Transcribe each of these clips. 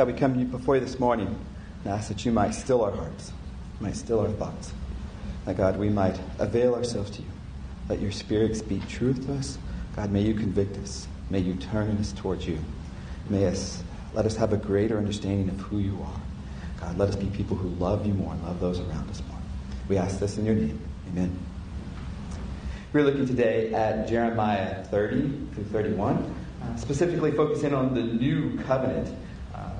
God, we come before you this morning and ask that you might still our hearts, might still our thoughts. That, God, we might avail ourselves to you. Let your Spirit speak truth to us. God, may you convict us. May you turn us towards you. May us let us have a greater understanding of who you are. God, let us be people who love you more and love those around us more. We ask this in your name. Amen. We're looking today at Jeremiah 30 through 31, uh, specifically focusing on the new covenant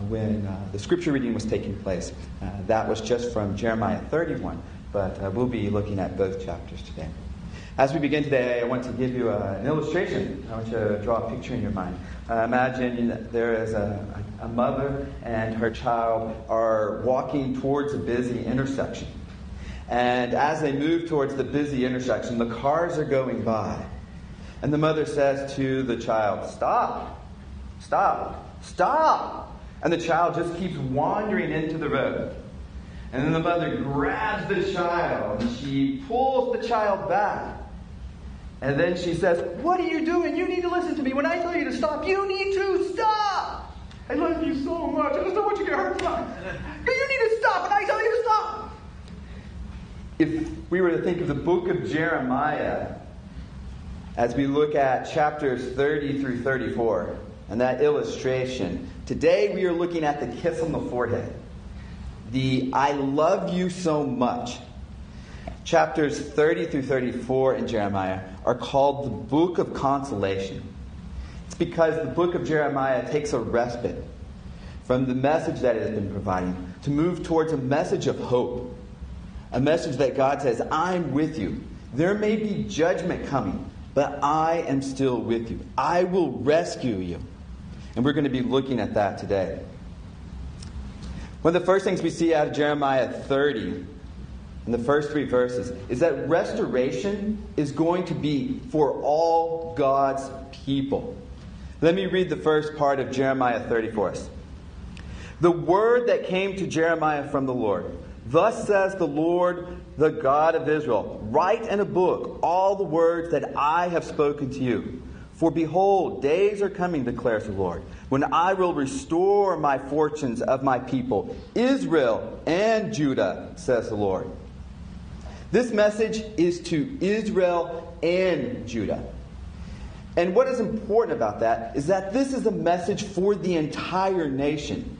when uh, the scripture reading was taking place. Uh, that was just from Jeremiah 31, but uh, we'll be looking at both chapters today. As we begin today, I want to give you an illustration. I want you to draw a picture in your mind. Uh, imagine there is a, a mother and her child are walking towards a busy intersection. And as they move towards the busy intersection, the cars are going by. And the mother says to the child, Stop! Stop! Stop! And the child just keeps wandering into the road. And then the mother grabs the child and she pulls the child back. And then she says, What are you doing? You need to listen to me. When I tell you to stop, you need to stop. I love you so much. I just don't want you to get hurt. But you need to stop when I tell you to stop. If we were to think of the book of Jeremiah as we look at chapters 30 through 34 and that illustration, today we are looking at the kiss on the forehead. The I love you so much. Chapters 30 through 34 in Jeremiah are called the book of consolation. It's because the book of Jeremiah takes a respite from the message that it has been providing to move towards a message of hope. A message that God says, I'm with you. There may be judgment coming, but I am still with you. I will rescue you. And we're going to be looking at that today. One of the first things we see out of Jeremiah 30 in the first three verses is that restoration is going to be for all God's people. Let me read the first part of Jeremiah 30 for us. The word that came to Jeremiah from the Lord. Thus says the Lord, the God of Israel Write in a book all the words that I have spoken to you. For behold, days are coming, declares the Lord, when I will restore my fortunes of my people, Israel and Judah, says the Lord. This message is to Israel and Judah. And what is important about that is that this is a message for the entire nation.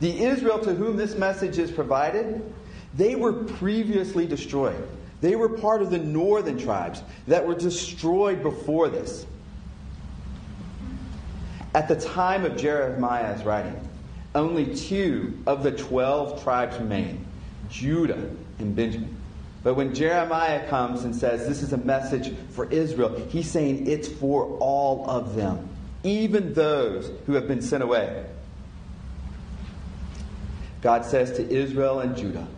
The Israel to whom this message is provided, they were previously destroyed. They were part of the northern tribes that were destroyed before this. At the time of Jeremiah's writing, only two of the 12 tribes remain Judah and Benjamin. But when Jeremiah comes and says this is a message for Israel, he's saying it's for all of them, even those who have been sent away. God says to Israel and Judah,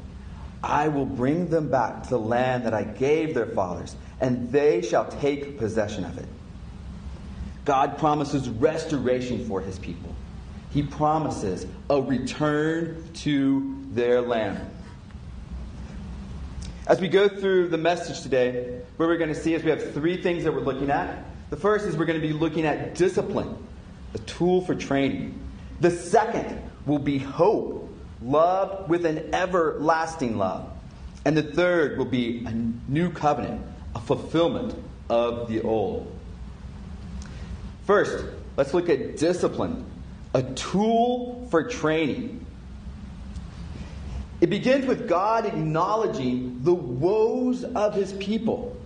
I will bring them back to the land that I gave their fathers, and they shall take possession of it. God promises restoration for his people. He promises a return to their land. As we go through the message today, what we're going to see is we have three things that we're looking at. The first is we're going to be looking at discipline, a tool for training. The second will be hope, love with an everlasting love. And the third will be a new covenant, a fulfillment of the old. First, let's look at discipline, a tool for training. It begins with God acknowledging the woes of his people.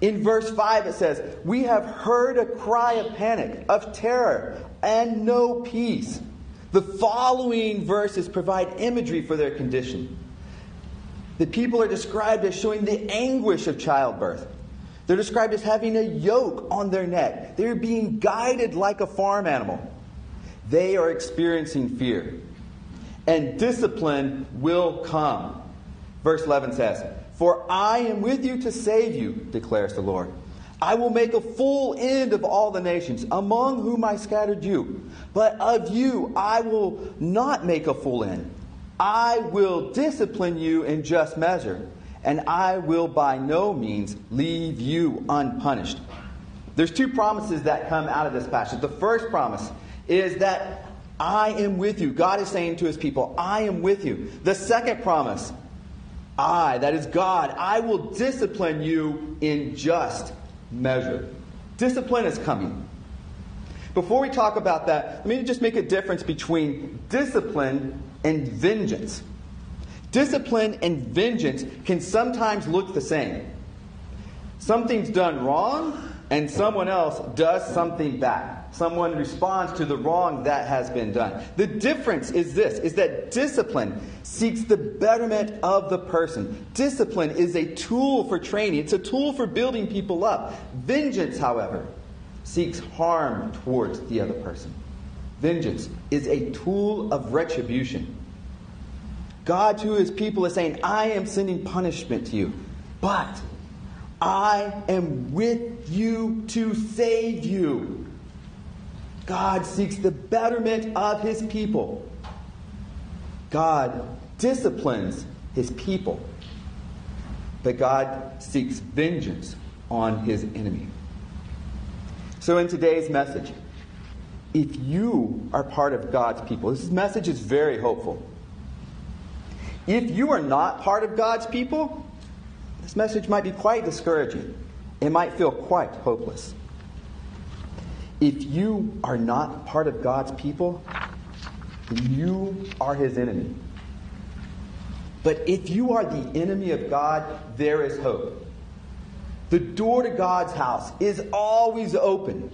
In verse 5, it says, We have heard a cry of panic, of terror, and no peace. The following verses provide imagery for their condition. The people are described as showing the anguish of childbirth. They're described as having a yoke on their neck. They're being guided like a farm animal. They are experiencing fear and discipline will come. Verse 11 says, For I am with you to save you, declares the Lord. I will make a full end of all the nations among whom I scattered you. But of you I will not make a full end. I will discipline you in just measure, and I will by no means leave you unpunished. There's two promises that come out of this passage. The first promise is that I am with you. God is saying to his people, I am with you. The second promise, I, that is God, I will discipline you in just measure. Discipline is coming. Before we talk about that, let me just make a difference between discipline and vengeance. Discipline and vengeance can sometimes look the same. Something's done wrong, and someone else does something back. Someone responds to the wrong that has been done. The difference is this is that discipline seeks the betterment of the person. Discipline is a tool for training, it's a tool for building people up. Vengeance, however, seeks harm towards the other person. Vengeance is a tool of retribution. God to his people is saying, I am sending punishment to you, but I am with you to save you. God seeks the betterment of his people. God disciplines his people. But God seeks vengeance on his enemy. So, in today's message, if you are part of God's people, this message is very hopeful. If you are not part of God's people, this message might be quite discouraging. It might feel quite hopeless. If you are not part of God's people, you are his enemy. But if you are the enemy of God, there is hope. The door to God's house is always open,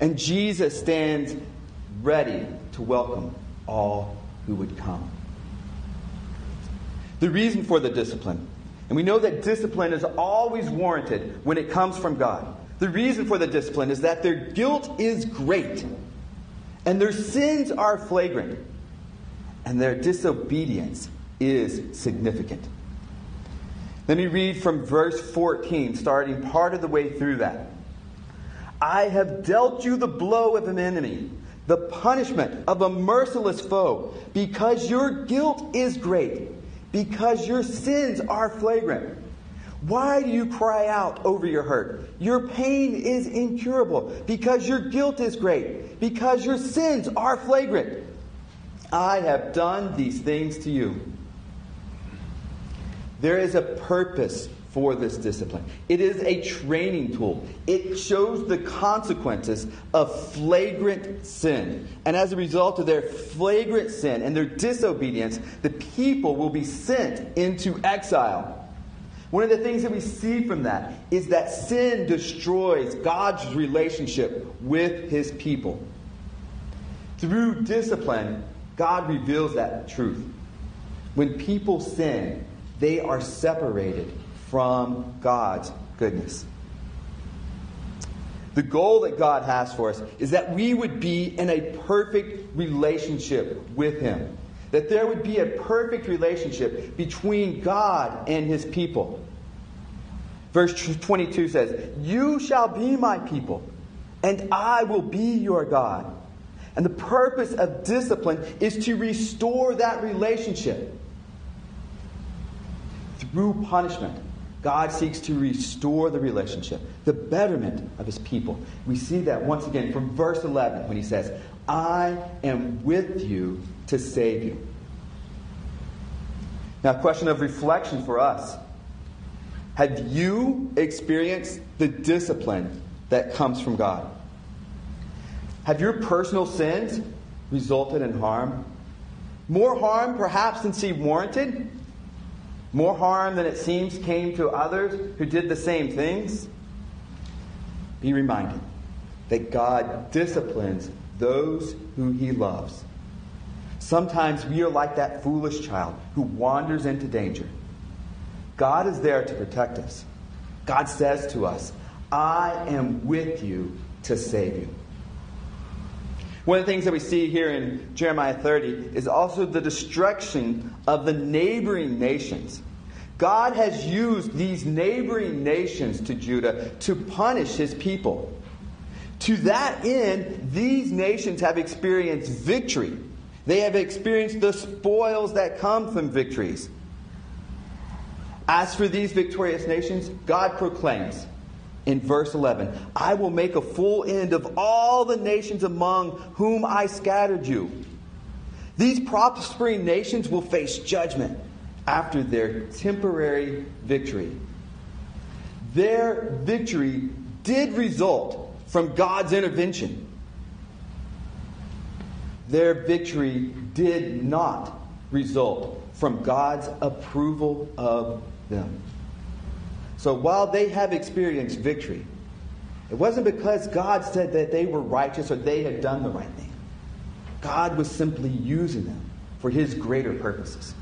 and Jesus stands ready to welcome all who would come. The reason for the discipline, and we know that discipline is always warranted when it comes from God. The reason for the discipline is that their guilt is great, and their sins are flagrant, and their disobedience is significant. Let me read from verse 14, starting part of the way through that. I have dealt you the blow of an enemy, the punishment of a merciless foe, because your guilt is great, because your sins are flagrant. Why do you cry out over your hurt? Your pain is incurable because your guilt is great, because your sins are flagrant. I have done these things to you. There is a purpose for this discipline. It is a training tool. It shows the consequences of flagrant sin. And as a result of their flagrant sin and their disobedience, the people will be sent into exile. One of the things that we see from that is that sin destroys God's relationship with his people. Through discipline, God reveals that truth. When people sin, they are separated from God's goodness. The goal that God has for us is that we would be in a perfect relationship with Him. That there would be a perfect relationship between God and His people. Verse 22 says, You shall be my people, and I will be your God. And the purpose of discipline is to restore that relationship. Through punishment, God seeks to restore the relationship, the betterment of his people. We see that once again from verse 11 when he says, I am with you to save you. Now, a question of reflection for us have you experienced the discipline that comes from God? Have your personal sins resulted in harm? More harm, perhaps, than seemed warranted? More harm than it seems came to others who did the same things? Be reminded that God disciplines those who he loves. Sometimes we are like that foolish child who wanders into danger. God is there to protect us. God says to us, I am with you to save you. One of the things that we see here in Jeremiah 30 is also the destruction of the neighboring nations. God has used these neighboring nations to Judah to punish his people. To that end, these nations have experienced victory. They have experienced the spoils that come from victories. As for these victorious nations, God proclaims, in verse 11 I will make a full end of all the nations among whom I scattered you. These prospering nations will face judgment after their temporary victory. Their victory did result from God's intervention. Their victory did not result from God's approval of them. So while they have experienced victory, it wasn't because God said that they were righteous or they had done the right thing. God was simply using them for his greater purposes.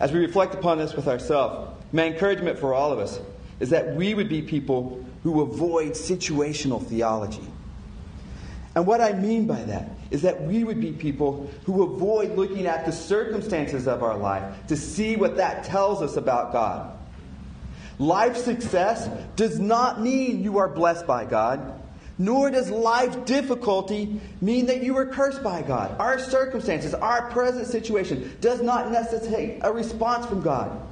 As we reflect upon this with ourselves, my encouragement for all of us is that we would be people who avoid situational theology. And what I mean by that is that we would be people who avoid looking at the circumstances of our life to see what that tells us about God. Life success does not mean you are blessed by God, nor does life difficulty mean that you are cursed by God. Our circumstances, our present situation, does not necessitate a response from God.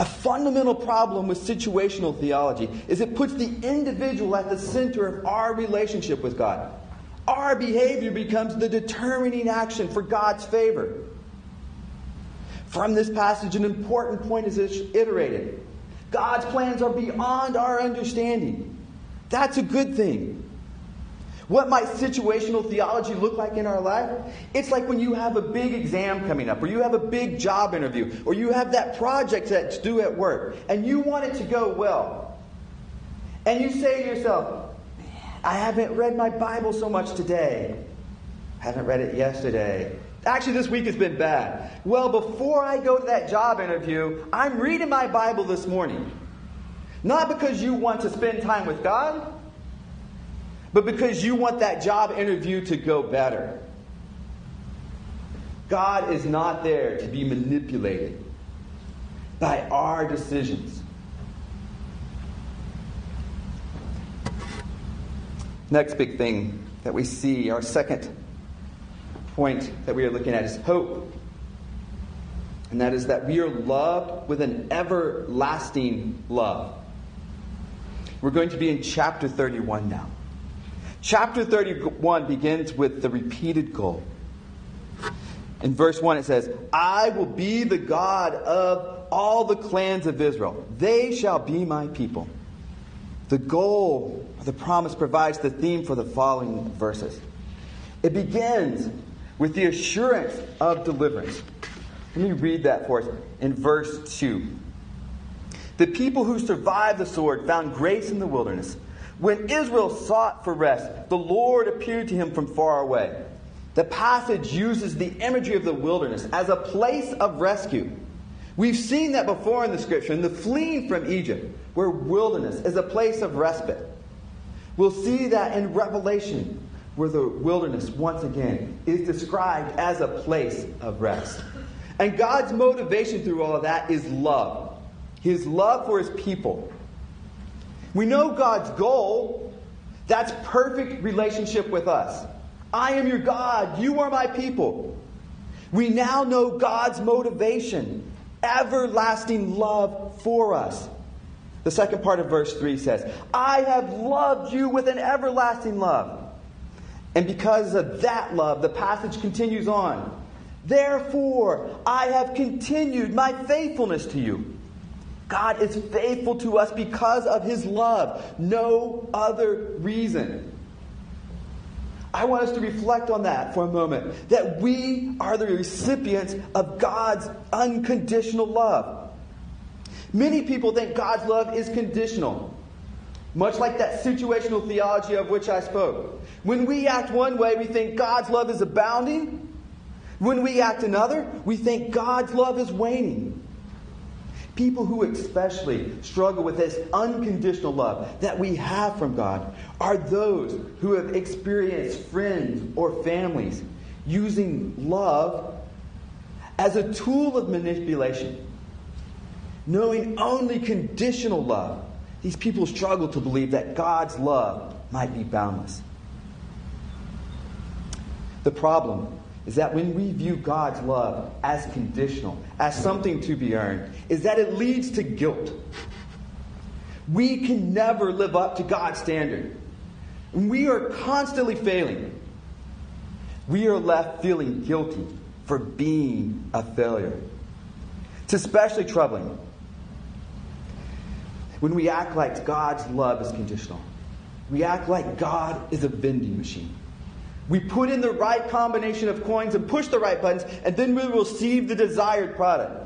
A fundamental problem with situational theology is it puts the individual at the center of our relationship with God. Our behavior becomes the determining action for God's favor. From this passage, an important point is iterated. God's plans are beyond our understanding. That's a good thing. What might situational theology look like in our life? It's like when you have a big exam coming up, or you have a big job interview, or you have that project that's due at work, and you want it to go well. And you say to yourself, I haven't read my Bible so much today. I haven't read it yesterday. Actually, this week has been bad. Well, before I go to that job interview, I'm reading my Bible this morning. Not because you want to spend time with God, but because you want that job interview to go better. God is not there to be manipulated by our decisions. Next big thing that we see, our second point that we are looking at is hope. And that is that we are loved with an everlasting love. We're going to be in chapter 31 now. Chapter 31 begins with the repeated goal. In verse 1, it says, I will be the God of all the clans of Israel. They shall be my people. The goal, the promise provides the theme for the following verses. It begins with the assurance of deliverance. Let me read that for us in verse 2. The people who survived the sword found grace in the wilderness. When Israel sought for rest, the Lord appeared to him from far away. The passage uses the imagery of the wilderness as a place of rescue. We've seen that before in the scripture, in the fleeing from Egypt, where wilderness is a place of respite. We'll see that in Revelation, where the wilderness, once again, is described as a place of rest. And God's motivation through all of that is love. His love for his people. We know God's goal. That's perfect relationship with us. I am your God. You are my people. We now know God's motivation, everlasting love for us. The second part of verse 3 says, I have loved you with an everlasting love. And because of that love, the passage continues on. Therefore, I have continued my faithfulness to you. God is faithful to us because of his love, no other reason. I want us to reflect on that for a moment that we are the recipients of God's unconditional love. Many people think God's love is conditional, much like that situational theology of which I spoke. When we act one way, we think God's love is abounding. When we act another, we think God's love is waning. People who especially struggle with this unconditional love that we have from God are those who have experienced friends or families using love as a tool of manipulation. Knowing only conditional love, these people struggle to believe that God's love might be boundless. The problem is that when we view God's love as conditional, as something to be earned, is that it leads to guilt. We can never live up to God's standard. We are constantly failing. We are left feeling guilty for being a failure. It's especially troubling when we act like God's love is conditional. We act like God is a vending machine. We put in the right combination of coins and push the right buttons, and then we will receive the desired product.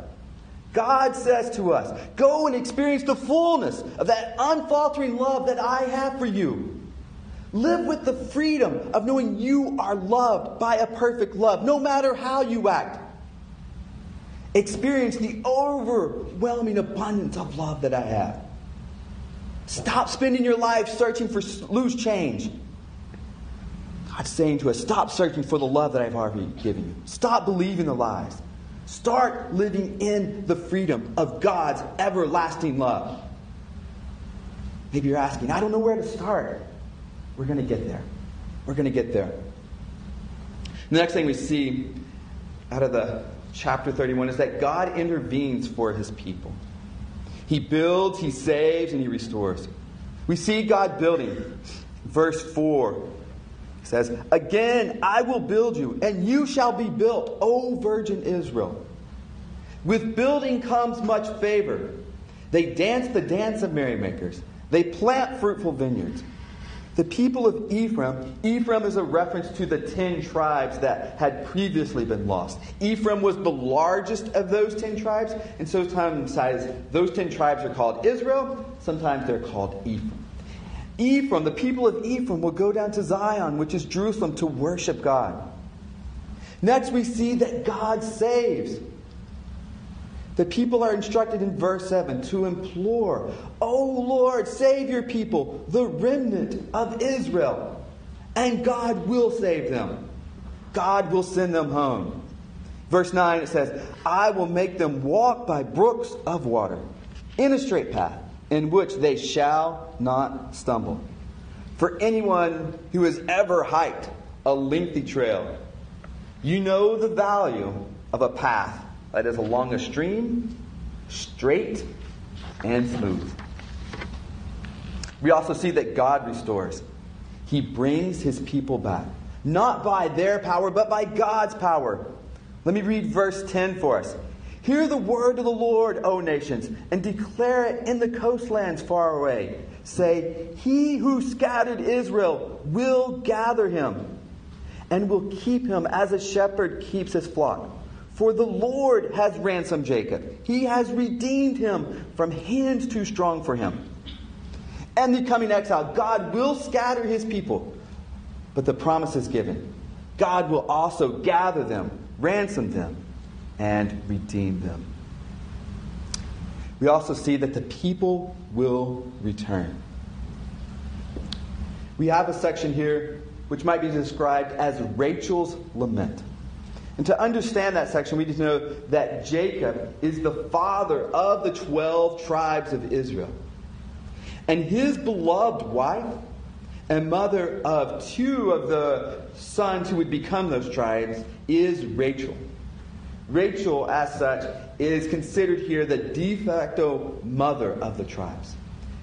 God says to us, Go and experience the fullness of that unfaltering love that I have for you. Live with the freedom of knowing you are loved by a perfect love, no matter how you act. Experience the overwhelming abundance of love that I have. Stop spending your life searching for loose change. Saying to us, stop searching for the love that I've already given you. Stop believing the lies. Start living in the freedom of God's everlasting love. Maybe you're asking, I don't know where to start. We're going to get there. We're going to get there. The next thing we see out of the chapter 31 is that God intervenes for his people. He builds, he saves, and he restores. We see God building. Verse 4 says, Again, I will build you, and you shall be built, O virgin Israel. With building comes much favor. They dance the dance of merrymakers. They plant fruitful vineyards. The people of Ephraim, Ephraim is a reference to the ten tribes that had previously been lost. Ephraim was the largest of those ten tribes, and so sometimes those ten tribes are called Israel, sometimes they're called Ephraim. Ephraim, the people of Ephraim, will go down to Zion, which is Jerusalem, to worship God. Next, we see that God saves. The people are instructed in verse 7 to implore, O Lord, save your people, the remnant of Israel. And God will save them. God will send them home. Verse 9 it says, I will make them walk by brooks of water in a straight path in which they shall not stumble. For anyone who has ever hiked a lengthy trail, you know the value of a path that is along a stream, straight and smooth. We also see that God restores. He brings his people back, not by their power, but by God's power. Let me read verse 10 for us. Hear the word of the Lord, O nations, and declare it in the coastlands far away. Say, He who scattered Israel will gather him and will keep him as a shepherd keeps his flock. For the Lord has ransomed Jacob. He has redeemed him from hands too strong for him. And the coming exile, God will scatter his people, but the promise is given. God will also gather them, ransom them, and redeem them. We also see that the people will return. We have a section here which might be described as Rachel's lament. And to understand that section, we need to know that Jacob is the father of the 12 tribes of Israel. And his beloved wife and mother of two of the sons who would become those tribes is Rachel. Rachel, as such, is considered here the de facto mother of the tribes.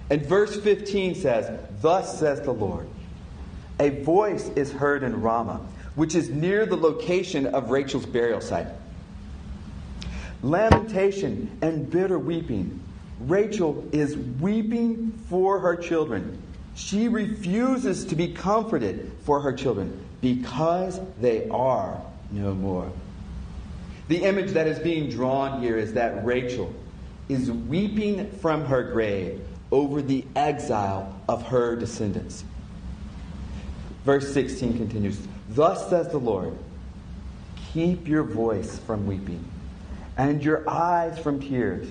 And verse 15 says, Thus says the Lord, a voice is heard in Ramah which is near the location of Rachel's burial site. Lamentation and bitter weeping. Rachel is weeping for her children. She refuses to be comforted for her children because they are no more. The image that is being drawn here is that Rachel is weeping from her grave over the exile of her descendants. Verse 16 continues Thus says the Lord Keep your voice from weeping and your eyes from tears,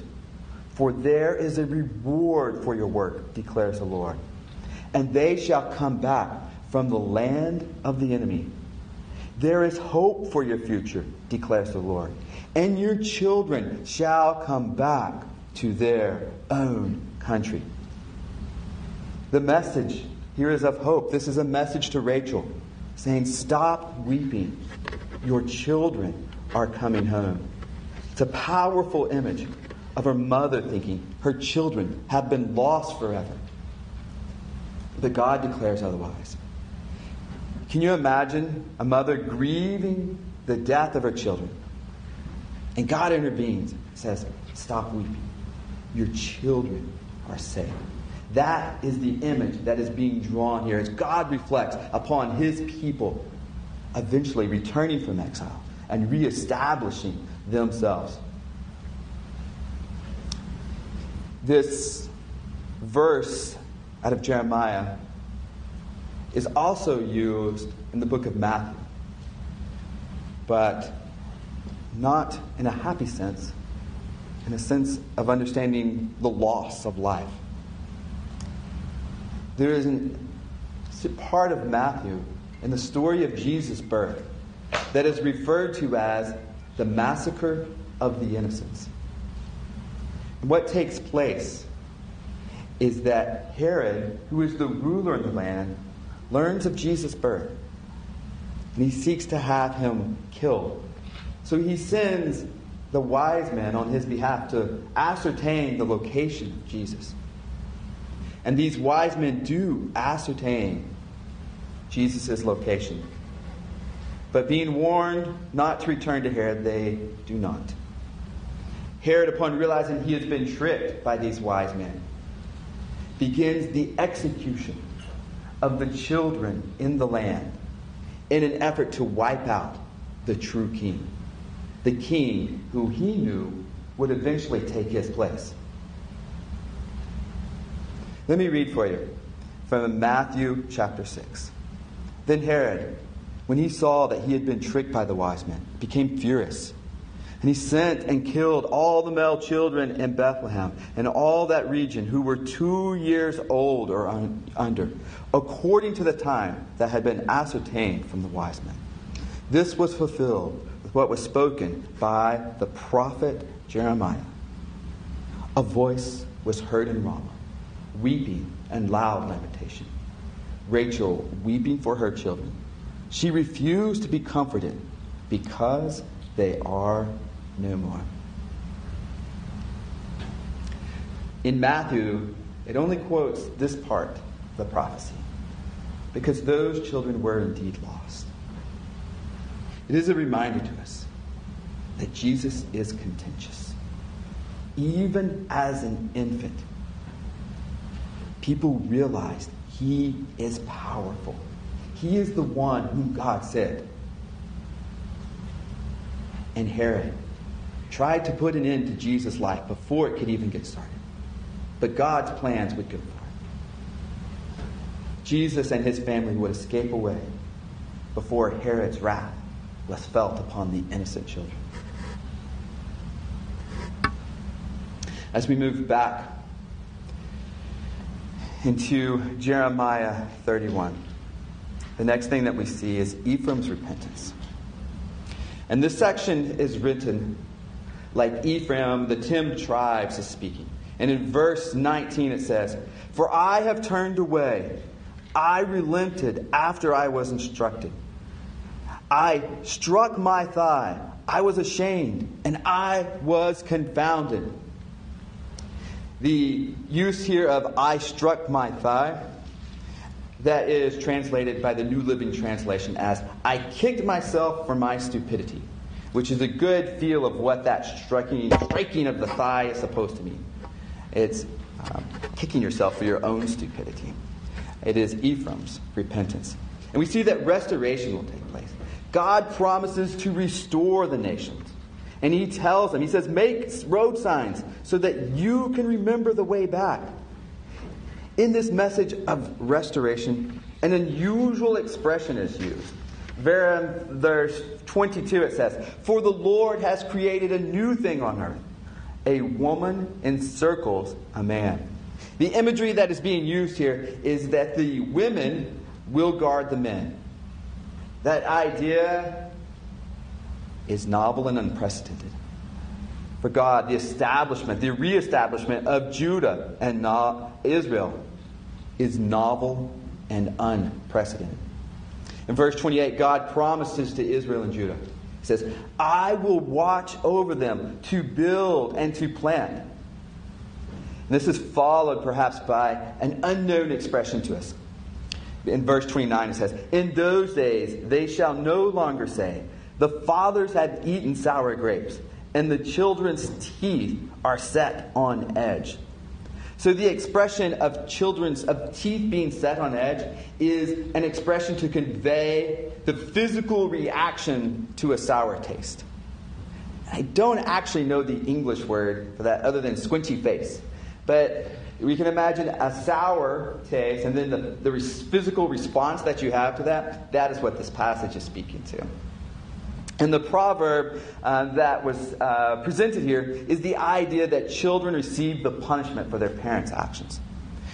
for there is a reward for your work, declares the Lord. And they shall come back from the land of the enemy. There is hope for your future, declares the Lord. And your children shall come back to their own country. The message here is of hope. This is a message to Rachel saying, Stop weeping. Your children are coming home. It's a powerful image. of her mother thinking her children have been lost forever. But God declares otherwise. Can you imagine a mother grieving the death of her children? And God intervenes, says, Stop weeping. Your children are saved. That is the image that is being drawn here as God reflects upon his people eventually returning from exile and reestablishing themselves. This verse out of Jeremiah is also used in the book of Matthew, but not in a happy sense, in a sense of understanding the loss of life. There is a part of Matthew in the story of Jesus' birth that is referred to as the massacre of the innocents. And what takes place is that Herod, who is the ruler in the land, learns of Jesus' birth. And he seeks to have him killed. So he sends the wise men on his behalf to ascertain the location of Jesus. And these wise men do ascertain Jesus' location. But being warned not to return to Herod, they do not. Herod, upon realizing he has been tricked by these wise men, begins the execution of the children in the land in an effort to wipe out the true king, the king who he knew would eventually take his place. Let me read for you from Matthew chapter 6. Then Herod, when he saw that he had been tricked by the wise men, became furious. And he sent and killed all the male children in Bethlehem and all that region who were two years old or un- under, according to the time that had been ascertained from the wise men. This was fulfilled with what was spoken by the prophet Jeremiah. A voice was heard in Ramah, weeping and loud lamentation. Rachel weeping for her children. She refused to be comforted because they are no more. In Matthew, it only quotes this part of the prophecy because those children were indeed lost. It is a reminder to us that Jesus is contentious. Even as an infant, people realized he is powerful. He is the one whom God said. And Herod tried to put an end to Jesus' life before it could even get started. But God's plans would go. Jesus and his family would escape away before Herod's wrath was felt upon the innocent children. As we move back into Jeremiah 31. The next thing that we see is Ephraim's repentance. And this section is written like Ephraim, the ten tribes, is speaking. And in verse 19 it says, For I have turned away, I relented after I was instructed. I struck my thigh, I was ashamed, and I was confounded. The use here of I struck my thigh, that is translated by the New Living Translation as I kicked myself for my stupidity, which is a good feel of what that striking, striking of the thigh is supposed to mean. It's um, kicking yourself for your own stupidity. It is Ephraim's repentance. And we see that restoration will take place. God promises to restore the nations. And he tells them, he says, make road signs so that you can remember the way back. In this message of restoration, an unusual expression is used. Verse 22 it says, For the Lord has created a new thing on earth. A woman encircles a man. The imagery that is being used here is that the women will guard the men. That idea is novel and unprecedented. For God, the establishment, the reestablishment of Judah and Israel is novel and unprecedented. In verse 28, God promises to Israel and Judah, He says, I will watch over them to build and to plant. And this is followed perhaps by an unknown expression to us. In verse 29, it says, In those days they shall no longer say, The fathers have eaten sour grapes, and the children's teeth are set on edge. So the expression of children's of teeth being set on edge is an expression to convey the physical reaction to a sour taste. I don't actually know the English word for that other than squinty face. But we can imagine a sour taste and then the, the physical response that you have to that. That is what this passage is speaking to. And the proverb uh, that was uh, presented here is the idea that children receive the punishment for their parents' actions.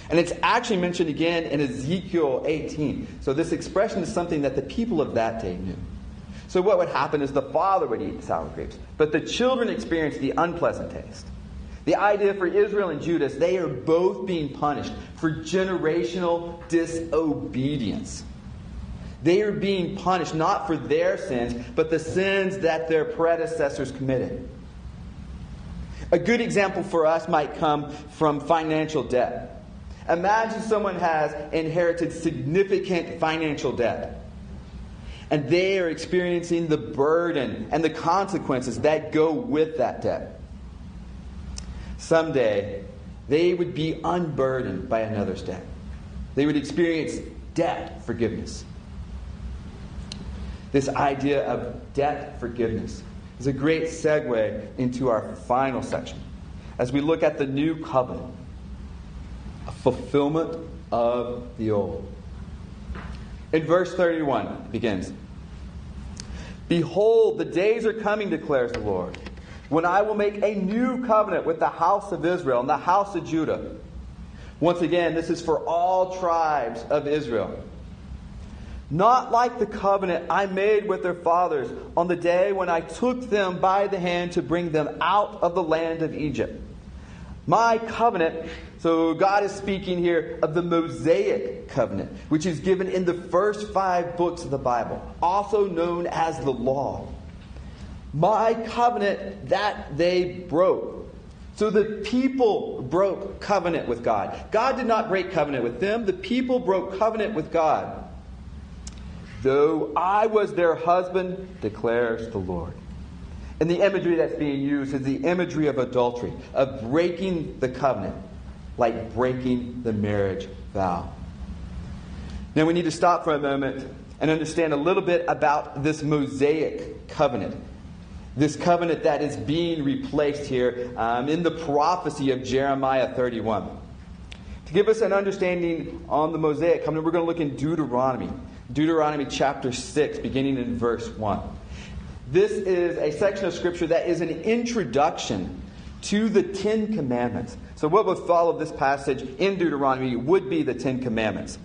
And it's actually mentioned again in Ezekiel 18. So this expression is something that the people of that day knew. So what would happen is the father would eat sour grapes, but the children experienced the unpleasant taste. The idea for Israel and Judas, they are both being punished for generational disobedience. They are being punished not for their sins, but the sins that their predecessors committed. A good example for us might come from financial debt. Imagine someone has inherited significant financial debt. And they are experiencing the burden and the consequences that go with that debt. Someday, they would be unburdened by another's debt. They would experience debt forgiveness. This idea of debt forgiveness is a great segue into our final section as we look at the new covenant, a fulfillment of the old. In verse 31, it begins Behold, the days are coming, declares the Lord, when I will make a new covenant with the house of Israel and the house of Judah. Once again, this is for all tribes of Israel not like the covenant I made with their fathers on the day when I took them by the hand to bring them out of the land of Egypt. My covenant, so God is speaking here of the Mosaic covenant, which is given in the first five books of the Bible, also known as the law. My covenant that they broke. So the people broke covenant with God. God did not break covenant with them, the people broke covenant with God though I was their husband, declares the Lord. And the imagery that's being used is the imagery of adultery, of breaking the covenant, like breaking the marriage vow. Now we need to stop for a moment and understand a little bit about this Mosaic covenant. This covenant that is being replaced here um, in the prophecy of Jeremiah 31. To give us an understanding on the Mosaic covenant, we're going to look in Deuteronomy. Deuteronomy chapter 6, beginning in verse 1. This is a section of Scripture that is an introduction to the Ten Commandments. So, what would follow this passage in Deuteronomy would be the Ten Commandments.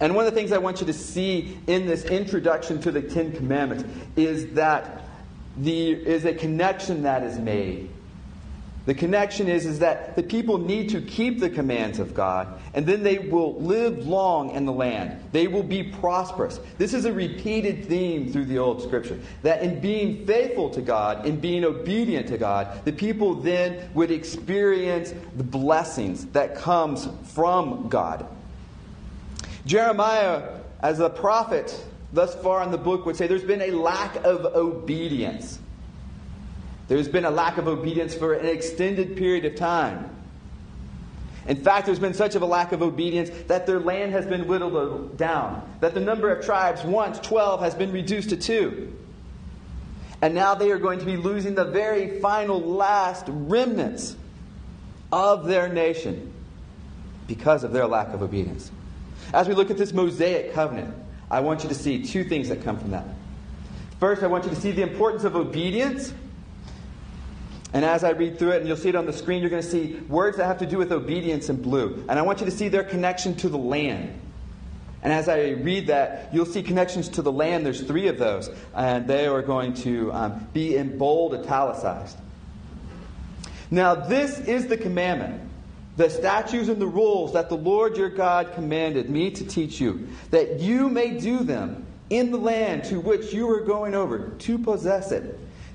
And one of the things I want you to see in this introduction to the Ten Commandments is that the is a connection that is made the connection is, is that the people need to keep the commands of God, and then they will live long in the land. They will be prosperous. This is a repeated theme through the Old Scripture. That in being faithful to God, in being obedient to God, the people then would experience the blessings that comes from God. Jeremiah, as a prophet, thus far in the book, would say there's been a lack of obedience. There's been a lack of obedience for an extended period of time. In fact, there's been such of a lack of obedience that their land has been whittled down, that the number of tribes, once 12, has been reduced to two. And now they are going to be losing the very final, last remnants of their nation because of their lack of obedience. As we look at this Mosaic covenant, I want you to see two things that come from that. First, I want you to see the importance of obedience and as I read through it, and you'll see it on the screen, you're going to see words that have to do with obedience in blue. And I want you to see their connection to the land. And as I read that, you'll see connections to the land. There's three of those. And they are going to um, be in bold, italicized. Now, this is the commandment, the statutes and the rules that the Lord your God commanded me to teach you, that you may do them in the land to which you are going over to possess it,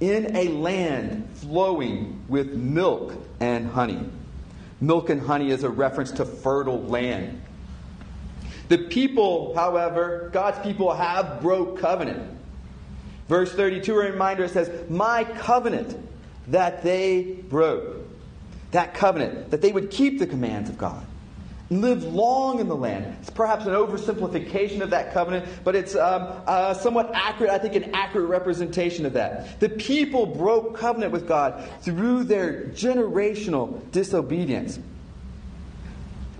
in a land flowing with milk and honey. Milk and honey is a reference to fertile land. The people, however, God's people have broke covenant. Verse 32, a reminder, says, My covenant that they broke. That covenant, that they would keep the commands of God live long in the land. It's perhaps an oversimplification of that covenant, but it's um, uh, somewhat accurate, I think, an accurate representation of that. The people broke covenant with God through their generational disobedience.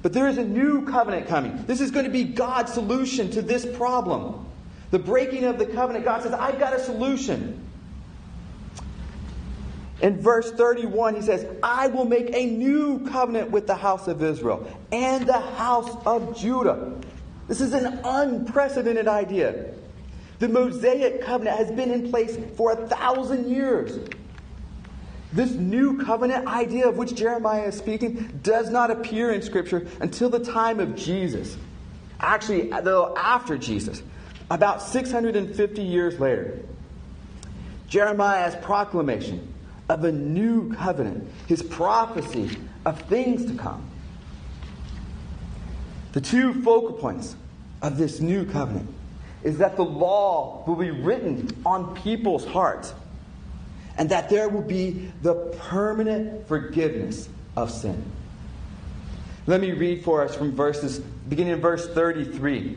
But there is a new covenant coming. This is going to be God's solution to this problem. The breaking of the covenant, God says, I've got a solution. In verse 31, he says, I will make a new covenant with the house of Israel and the house of Judah. This is an unprecedented idea. The Mosaic covenant has been in place for a thousand years. This new covenant idea of which Jeremiah is speaking does not appear in Scripture until the time of Jesus. Actually, though, after Jesus, about 650 years later. Jeremiah's proclamation of a new covenant, his prophecy of things to come. The two focal points of this new covenant is that the law will be written on people's hearts and that there will be the permanent forgiveness of sin. Let me read for us from verses beginning in verse 33.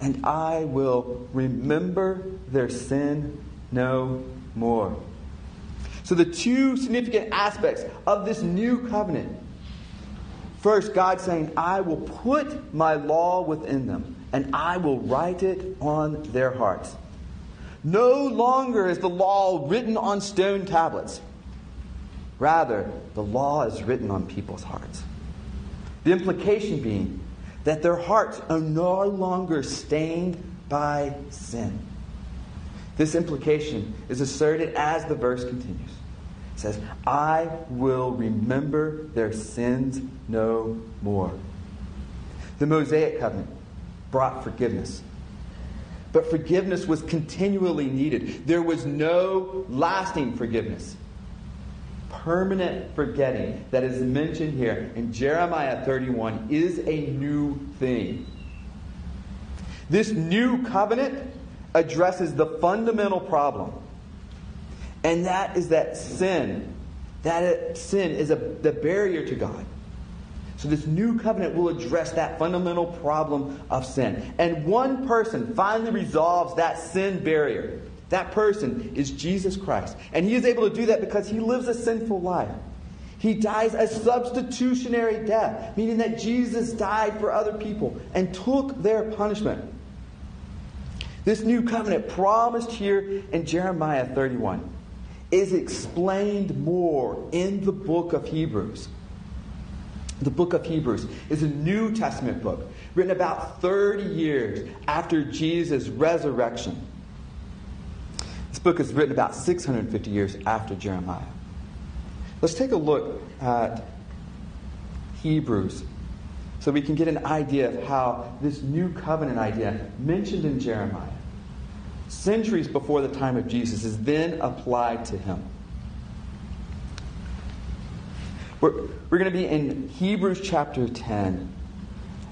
and I will remember their sin no more. So, the two significant aspects of this new covenant first, God saying, I will put my law within them, and I will write it on their hearts. No longer is the law written on stone tablets. Rather, the law is written on people's hearts. The implication being that their hearts are no longer stained by sin. This implication is asserted as the verse continues. It says, I will remember their sins no more. The Mosaic covenant brought forgiveness. But forgiveness was continually needed. There was no lasting forgiveness permanent forgetting that is mentioned here in Jeremiah 31 is a new thing. This new covenant addresses the fundamental problem, and that is that sin, that sin is a, the barrier to God. So, this new covenant will address that fundamental problem of sin. And one person finally resolves that sin barrier. That person is Jesus Christ. And he is able to do that because he lives a sinful life. He dies a substitutionary death, meaning that Jesus died for other people and took their punishment. This new covenant promised here in Jeremiah 31 is explained more in the book of Hebrews. The book of Hebrews is a New Testament book written about 30 years after Jesus' resurrection book is written about 650 years after Jeremiah. Let's take a look at Hebrews so we can get an idea of how this new covenant idea mentioned in Jeremiah, centuries before the time of Jesus, is then applied to him. We're, we're going to be in Hebrews chapter 10,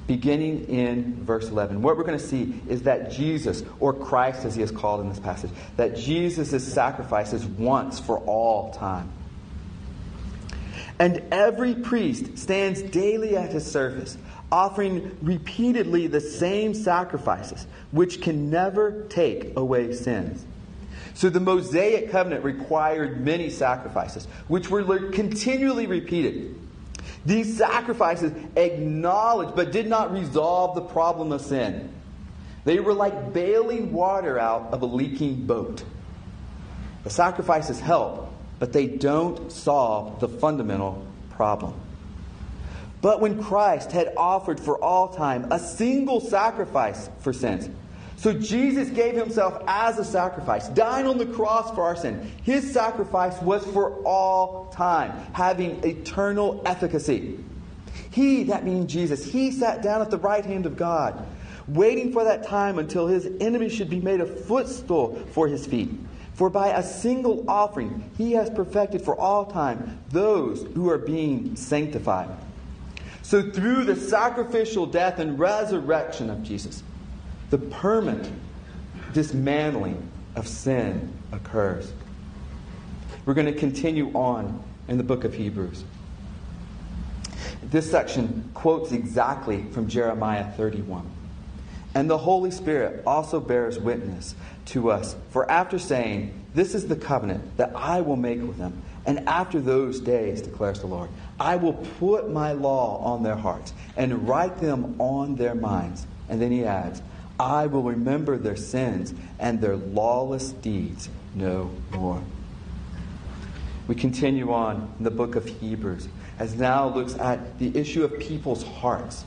beginning in verse 11. What we're going to see is that Jesus, or Christ as he is called in this passage, that Jesus' sacrifice is once for all time. And every priest stands daily at his service, offering repeatedly the same sacrifices, which can never take away sins. So the Mosaic covenant required many sacrifices, which were continually repeated. These sacrifices acknowledged but did not resolve the problem of sin. They were like bailing water out of a leaking boat. The sacrifices help, but they don't solve the fundamental problem. But when Christ had offered for all time a single sacrifice for sins, so Jesus gave himself as a sacrifice, dying on the cross for our sin. His sacrifice was for all time, having eternal efficacy. He, that means Jesus, he sat down at the right hand of God, waiting for that time until his enemy should be made a footstool for his feet. For by a single offering, he has perfected for all time those who are being sanctified. So, through the sacrificial death and resurrection of Jesus, the permanent dismantling of sin occurs. We're going to continue on in the book of Hebrews. This section quotes exactly from Jeremiah 31. And the Holy Spirit also bears witness to us. For after saying, This is the covenant that I will make with them, and after those days, declares the Lord, I will put my law on their hearts and write them on their minds. And then he adds, I will remember their sins and their lawless deeds no more. We continue on in the book of Hebrews as now looks at the issue of people's hearts.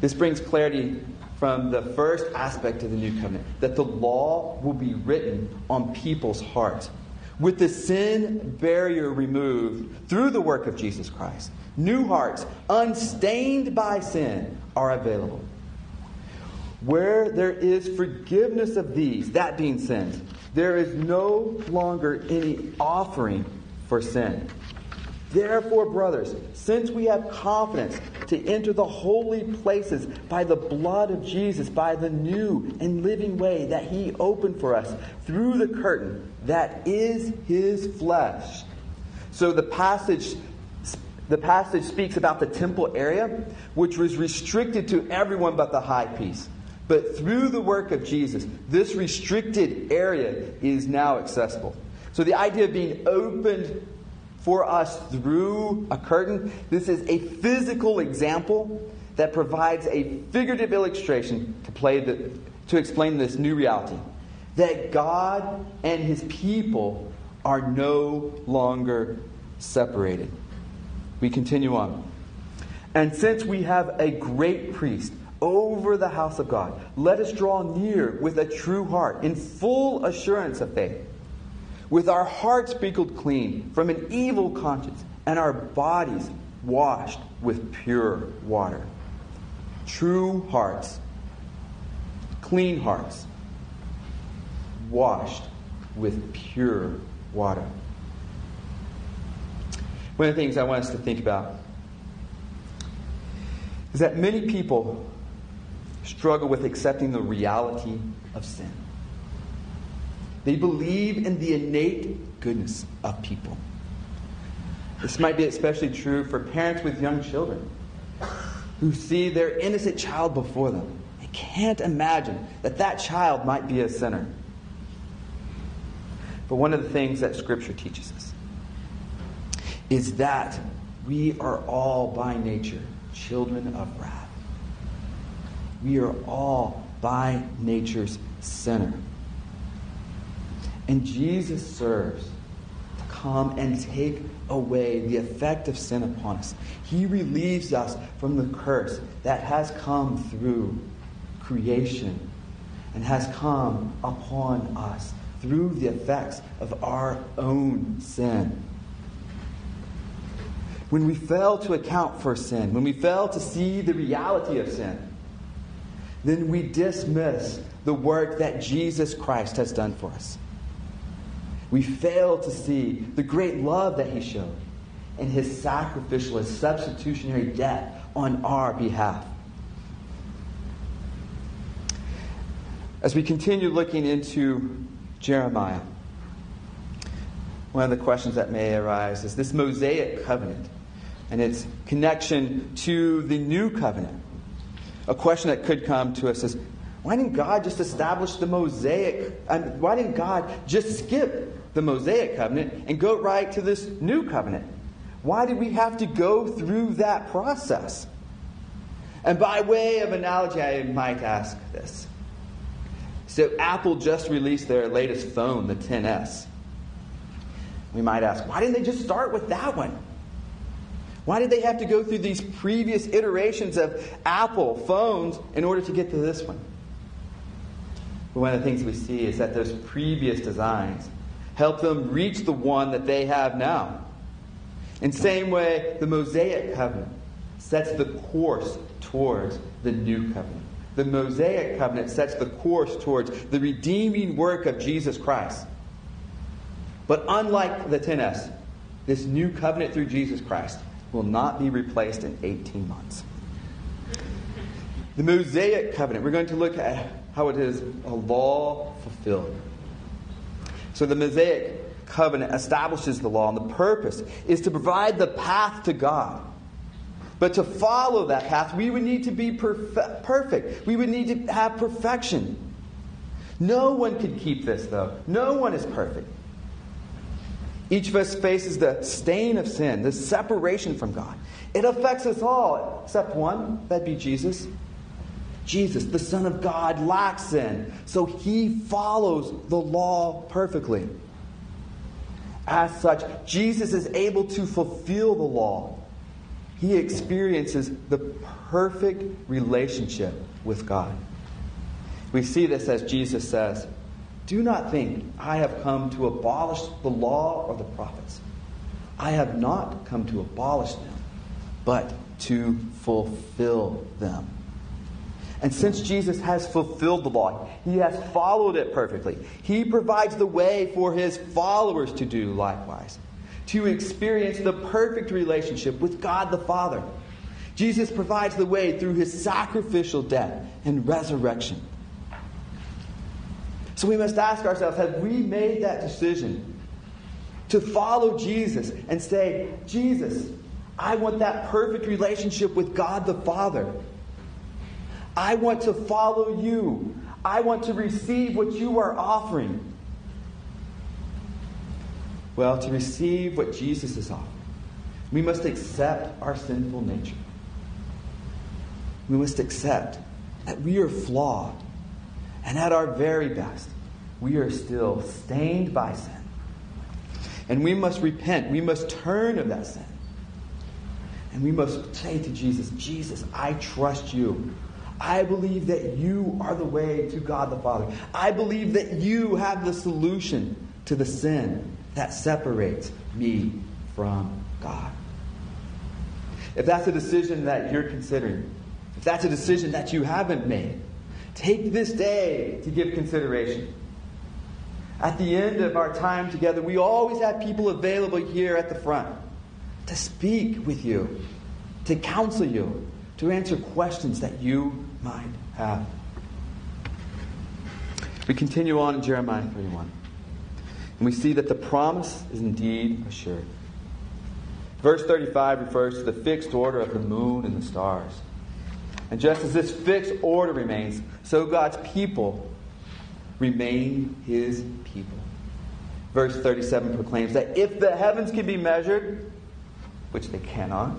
This brings clarity from the first aspect of the new covenant that the law will be written on people's hearts. With the sin barrier removed through the work of Jesus Christ, new hearts, unstained by sin, are available. Where there is forgiveness of these, that being sins, there is no longer any offering for sin. Therefore, brothers, since we have confidence to enter the holy places by the blood of Jesus, by the new and living way that he opened for us through the curtain that is his flesh. So the passage the passage speaks about the temple area, which was restricted to everyone but the high priest. But through the work of Jesus, this restricted area is now accessible. So the idea of being opened for us through a curtain, this is a physical example that provides a figurative illustration to play the, to explain this new reality that God and his people are no longer separated. We continue on. And since we have a great priest over the house of God. Let us draw near with a true heart, in full assurance of faith, with our hearts sprinkled clean from an evil conscience, and our bodies washed with pure water. True hearts, clean hearts, washed with pure water. One of the things I want us to think about is that many people struggle with accepting the reality of sin. They believe in the innate goodness of people. This might be especially true for parents with young children who see their innocent child before them. They can't imagine that that child might be a sinner. But one of the things that Scripture teaches us is that we are all by nature children of wrath. We are all by nature's sinner. And Jesus serves to come and take away the effect of sin upon us. He relieves us from the curse that has come through creation and has come upon us through the effects of our own sin. When we fail to account for sin, when we fail to see the reality of sin, then we dismiss the work that Jesus Christ has done for us. We fail to see the great love that he showed in his sacrificial and substitutionary death on our behalf. As we continue looking into Jeremiah, one of the questions that may arise is this Mosaic covenant and its connection to the new covenant. A question that could come to us is why didn't God just establish the Mosaic? Why didn't God just skip the Mosaic covenant and go right to this new covenant? Why did we have to go through that process? And by way of analogy, I might ask this. So, Apple just released their latest phone, the 10S. We might ask, why didn't they just start with that one? Why did they have to go through these previous iterations of Apple phones in order to get to this one? But one of the things we see is that those previous designs help them reach the one that they have now. In same way, the Mosaic covenant sets the course towards the new covenant. The Mosaic covenant sets the course towards the redeeming work of Jesus Christ. But unlike the 10S, this new covenant through Jesus Christ will not be replaced in 18 months. The Mosaic covenant, we're going to look at how it is a law fulfilled. So the Mosaic covenant establishes the law, and the purpose is to provide the path to God. But to follow that path, we would need to be perfe- perfect. We would need to have perfection. No one could keep this, though. No one is perfect. Each of us faces the stain of sin, the separation from God. It affects us all, except one that'd be Jesus. Jesus, the Son of God, lacks sin, so he follows the law perfectly. As such, Jesus is able to fulfill the law. He experiences the perfect relationship with God. We see this as Jesus says, Do not think I have come to abolish the law or the prophets. I have not come to abolish them, but to fulfill them. And since Jesus has fulfilled the law, he has followed it perfectly. He provides the way for his followers to do likewise, to experience the perfect relationship with God the Father. Jesus provides the way through his sacrificial death and resurrection. So we must ask ourselves have we made that decision to follow Jesus and say, Jesus, I want that perfect relationship with God the Father. I want to follow you. I want to receive what you are offering. Well, to receive what Jesus is offering, we must accept our sinful nature. We must accept that we are flawed, and at our very best, we are still stained by sin. And we must repent. We must turn of that sin. And we must say to Jesus, Jesus, I trust you. I believe that you are the way to God the Father. I believe that you have the solution to the sin that separates me from God. If that's a decision that you're considering, if that's a decision that you haven't made, take this day to give consideration. At the end of our time together, we always have people available here at the front to speak with you, to counsel you, to answer questions that you might have. We continue on in Jeremiah 31. And we see that the promise is indeed assured. Verse 35 refers to the fixed order of the moon and the stars. And just as this fixed order remains, so God's people remain his people. Verse 37 proclaims that if the heavens can be measured, which they cannot,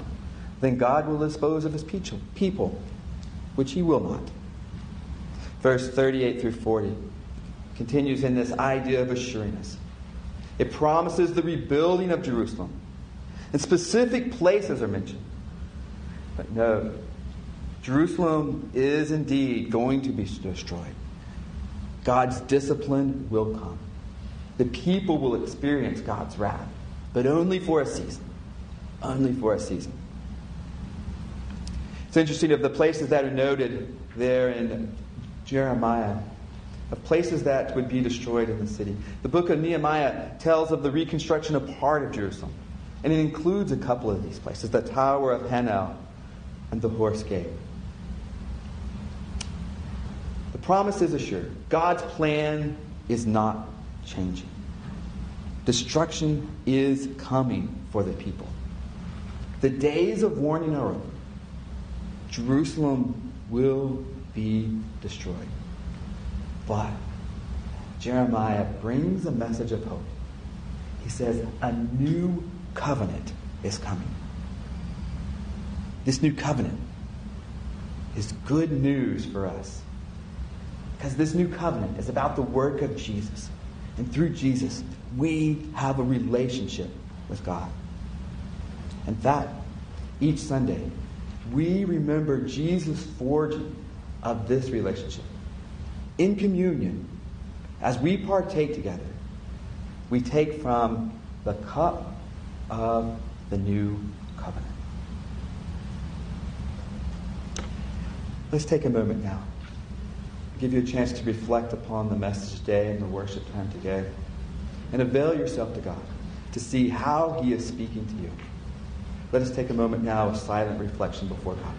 then God will dispose of his people, which he will not. Verse 38 through 40 continues in this idea of assuring us. It promises the rebuilding of Jerusalem. And specific places are mentioned. But no, Jerusalem is indeed going to be destroyed. God's discipline will come. The people will experience God's wrath, but only for a season. Only for a season. It's interesting of the places that are noted there in Jeremiah, of places that would be destroyed in the city. The book of Nehemiah tells of the reconstruction of part of Jerusalem, and it includes a couple of these places the Tower of Hananel and the Horse Gate. The promise is assured. God's plan is not changing. Destruction is coming for the people. The days of warning are over. Jerusalem will be destroyed. But Jeremiah brings a message of hope. He says, A new covenant is coming. This new covenant is good news for us. Because this new covenant is about the work of Jesus. And through Jesus, we have a relationship with God. And that, each Sunday, we remember Jesus' forging of this relationship. In communion, as we partake together, we take from the cup of the new covenant. Let's take a moment now. Give you a chance to reflect upon the message today and the worship time today. And avail yourself to God to see how He is speaking to you. Let us take a moment now of silent reflection before God.